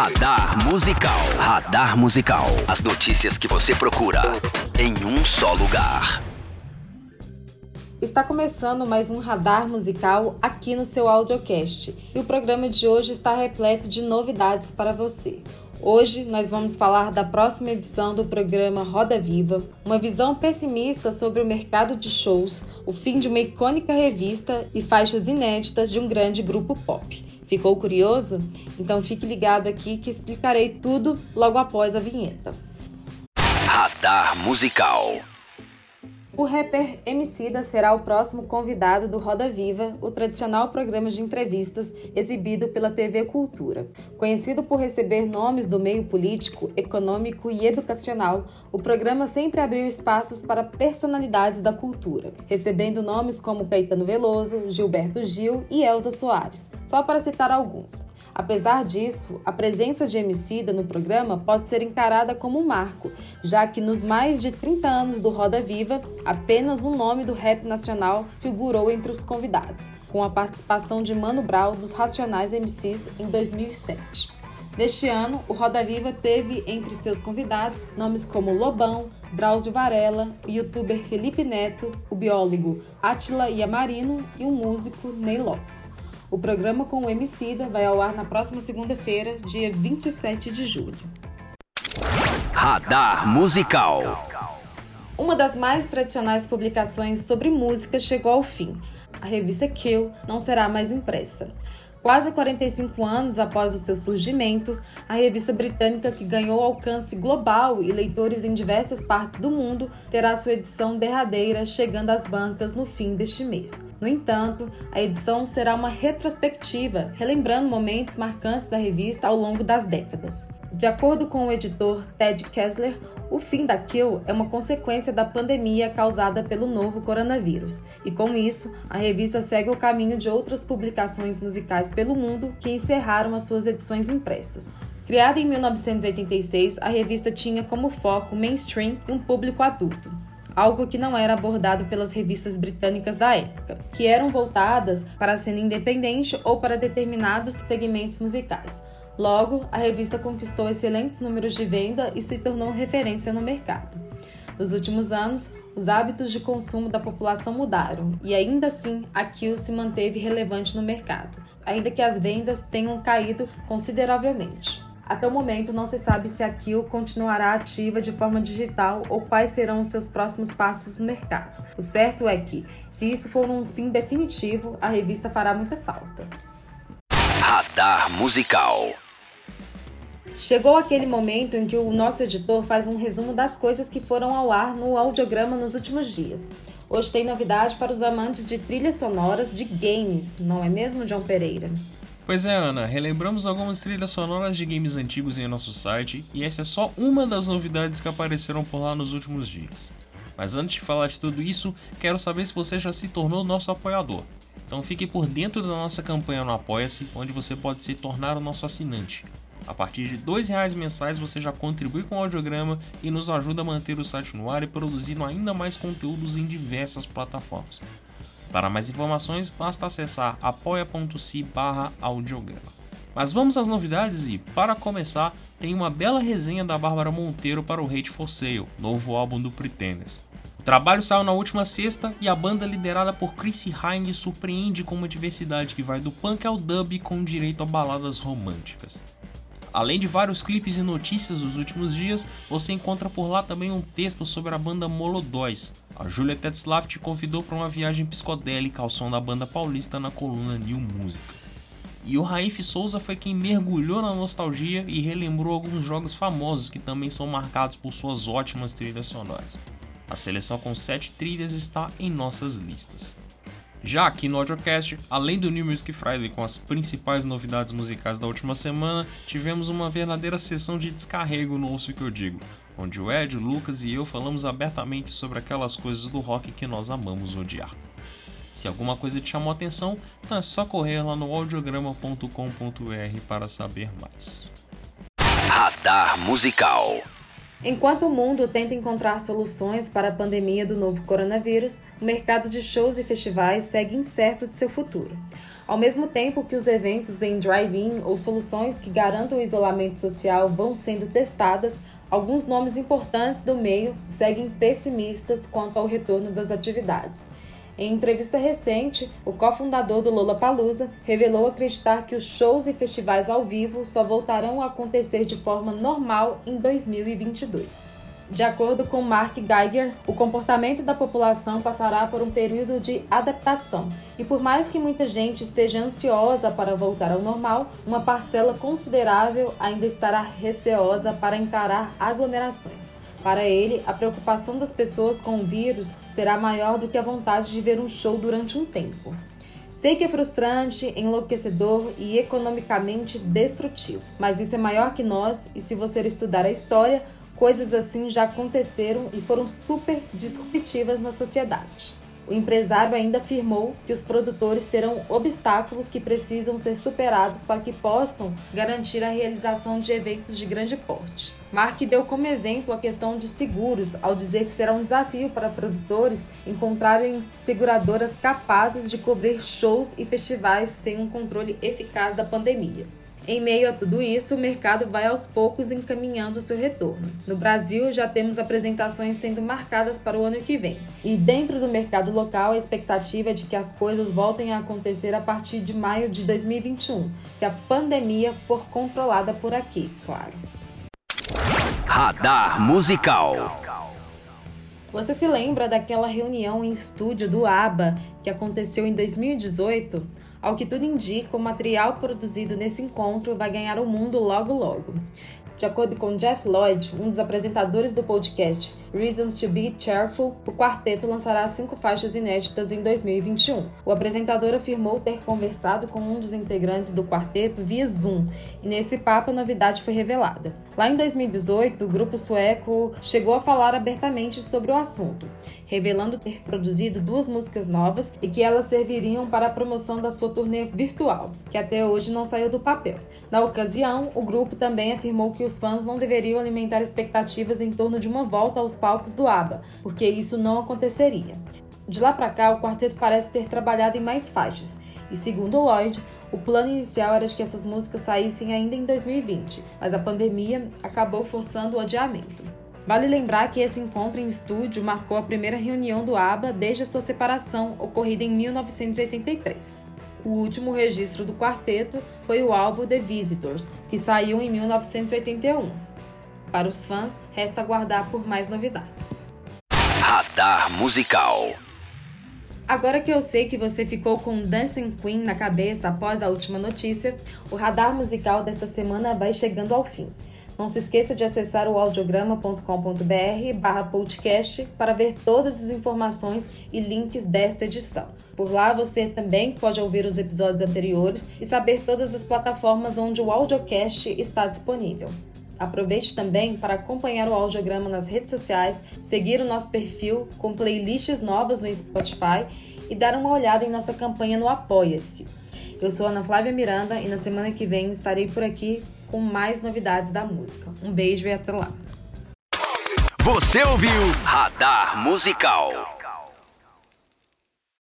Radar Musical. Radar Musical. As notícias que você procura em um só lugar. Está começando mais um radar musical aqui no seu audiocast. E o programa de hoje está repleto de novidades para você. Hoje nós vamos falar da próxima edição do programa Roda Viva, uma visão pessimista sobre o mercado de shows, o fim de uma icônica revista e faixas inéditas de um grande grupo pop. Ficou curioso? Então fique ligado aqui que explicarei tudo logo após a vinheta. Radar Musical. O rapper Emicida será o próximo convidado do Roda Viva, o tradicional programa de entrevistas exibido pela TV Cultura. Conhecido por receber nomes do meio político, econômico e educacional, o programa sempre abriu espaços para personalidades da cultura, recebendo nomes como Caetano Veloso, Gilberto Gil e Elza Soares, só para citar alguns. Apesar disso, a presença de Emicida no programa pode ser encarada como um marco, já que nos mais de 30 anos do Roda Viva, apenas um nome do rap nacional figurou entre os convidados, com a participação de Mano Brown dos Racionais MCs em 2007. Neste ano, o Roda Viva teve entre seus convidados nomes como Lobão, Drauzio Varela, o youtuber Felipe Neto, o biólogo Atila Yamarino e o músico Ney Lopes. O programa com o Emicida vai ao ar na próxima segunda-feira, dia 27 de julho. Radar Musical. Uma das mais tradicionais publicações sobre música chegou ao fim. A revista Kill não será mais impressa. Quase 45 anos após o seu surgimento, a revista britânica, que ganhou alcance global e leitores em diversas partes do mundo, terá sua edição derradeira chegando às bancas no fim deste mês. No entanto, a edição será uma retrospectiva, relembrando momentos marcantes da revista ao longo das décadas. De acordo com o editor Ted Kessler, o fim da Kill é uma consequência da pandemia causada pelo novo coronavírus, e com isso, a revista segue o caminho de outras publicações musicais pelo mundo que encerraram as suas edições impressas. Criada em 1986, a revista tinha como foco mainstream e um público adulto, algo que não era abordado pelas revistas britânicas da época, que eram voltadas para a cena independente ou para determinados segmentos musicais. Logo, a revista conquistou excelentes números de venda e se tornou referência no mercado. Nos últimos anos, os hábitos de consumo da população mudaram e ainda assim a Kill se manteve relevante no mercado, ainda que as vendas tenham caído consideravelmente. Até o momento, não se sabe se a Kill continuará ativa de forma digital ou quais serão os seus próximos passos no mercado. O certo é que, se isso for um fim definitivo, a revista fará muita falta. Radar Musical. Chegou aquele momento em que o nosso editor faz um resumo das coisas que foram ao ar no audiograma nos últimos dias. Hoje tem novidade para os amantes de trilhas sonoras de games, não é mesmo, John Pereira? Pois é, Ana, relembramos algumas trilhas sonoras de games antigos em nosso site e essa é só uma das novidades que apareceram por lá nos últimos dias. Mas antes de falar de tudo isso, quero saber se você já se tornou nosso apoiador. Então fique por dentro da nossa campanha no Apoia-se, onde você pode se tornar o nosso assinante. A partir de R$ reais mensais você já contribui com o audiograma e nos ajuda a manter o site no ar e produzindo ainda mais conteúdos em diversas plataformas. Para mais informações, basta acessar apoia.se audiograma. Mas vamos às novidades e, para começar, tem uma bela resenha da Bárbara Monteiro para o Hate for Sale, novo álbum do Pretenders. O trabalho saiu na última sexta e a banda liderada por Chrissy Hine surpreende com uma diversidade que vai do punk ao dub com direito a baladas românticas. Além de vários clipes e notícias dos últimos dias, você encontra por lá também um texto sobre a banda Molodóis. A Julia Tetzlaff te convidou para uma viagem psicodélica ao som da banda paulista na coluna New Música. E o Raif Souza foi quem mergulhou na nostalgia e relembrou alguns jogos famosos que também são marcados por suas ótimas trilhas sonoras. A seleção com 7 trilhas está em nossas listas. Já aqui no Audiocast, além do New Music Friday com as principais novidades musicais da última semana, tivemos uma verdadeira sessão de descarrego no Ouço Que Eu Digo, onde o Ed, o Lucas e eu falamos abertamente sobre aquelas coisas do rock que nós amamos odiar. Se alguma coisa te chamou a atenção, então é só correr lá no audiograma.com.br para saber mais. Radar Musical. Enquanto o mundo tenta encontrar soluções para a pandemia do novo coronavírus, o mercado de shows e festivais segue incerto de seu futuro. Ao mesmo tempo que os eventos em drive-in ou soluções que garantam o isolamento social vão sendo testadas, alguns nomes importantes do meio seguem pessimistas quanto ao retorno das atividades. Em entrevista recente, o cofundador do Lollapalooza revelou acreditar que os shows e festivais ao vivo só voltarão a acontecer de forma normal em 2022. De acordo com Mark Geiger, o comportamento da população passará por um período de adaptação. E por mais que muita gente esteja ansiosa para voltar ao normal, uma parcela considerável ainda estará receosa para encarar aglomerações. Para ele, a preocupação das pessoas com o vírus será maior do que a vontade de ver um show durante um tempo. Sei que é frustrante, enlouquecedor e economicamente destrutivo, mas isso é maior que nós e se você estudar a história, Coisas assim já aconteceram e foram super disruptivas na sociedade. O empresário ainda afirmou que os produtores terão obstáculos que precisam ser superados para que possam garantir a realização de eventos de grande porte. Mark deu como exemplo a questão de seguros, ao dizer que será um desafio para produtores encontrarem seguradoras capazes de cobrir shows e festivais sem um controle eficaz da pandemia. Em meio a tudo isso, o mercado vai aos poucos encaminhando seu retorno. No Brasil, já temos apresentações sendo marcadas para o ano que vem. E dentro do mercado local, a expectativa é de que as coisas voltem a acontecer a partir de maio de 2021, se a pandemia for controlada por aqui, claro. Radar Musical. Você se lembra daquela reunião em estúdio do ABBA que aconteceu em 2018? Ao que tudo indica, o material produzido nesse encontro vai ganhar o mundo logo logo. De acordo com Jeff Lloyd, um dos apresentadores do podcast Reasons to Be Cheerful, o quarteto lançará cinco faixas inéditas em 2021. O apresentador afirmou ter conversado com um dos integrantes do quarteto via Zoom, e nesse papo a novidade foi revelada. Lá em 2018, o grupo sueco chegou a falar abertamente sobre o assunto, revelando ter produzido duas músicas novas e que elas serviriam para a promoção da sua turnê virtual, que até hoje não saiu do papel. Na ocasião, o grupo também afirmou que os fãs não deveriam alimentar expectativas em torno de uma volta aos palcos do ABBA, porque isso não aconteceria. De lá para cá, o quarteto parece ter trabalhado em mais faixas, e segundo Lloyd, o plano inicial era de que essas músicas saíssem ainda em 2020, mas a pandemia acabou forçando o adiamento. Vale lembrar que esse encontro em estúdio marcou a primeira reunião do ABBA desde a sua separação, ocorrida em 1983. O último registro do quarteto foi o álbum The Visitors, que saiu em 1981. Para os fãs, resta aguardar por mais novidades. Radar Musical Agora que eu sei que você ficou com Dancing Queen na cabeça após a última notícia, o radar musical desta semana vai chegando ao fim. Não se esqueça de acessar o audiograma.com.br barra podcast para ver todas as informações e links desta edição. Por lá você também pode ouvir os episódios anteriores e saber todas as plataformas onde o audiocast está disponível. Aproveite também para acompanhar o audiograma nas redes sociais, seguir o nosso perfil com playlists novas no Spotify e dar uma olhada em nossa campanha no Apoia-se. Eu sou Ana Flávia Miranda e na semana que vem estarei por aqui com mais novidades da música. Um beijo e até lá. Você ouviu Radar Musical.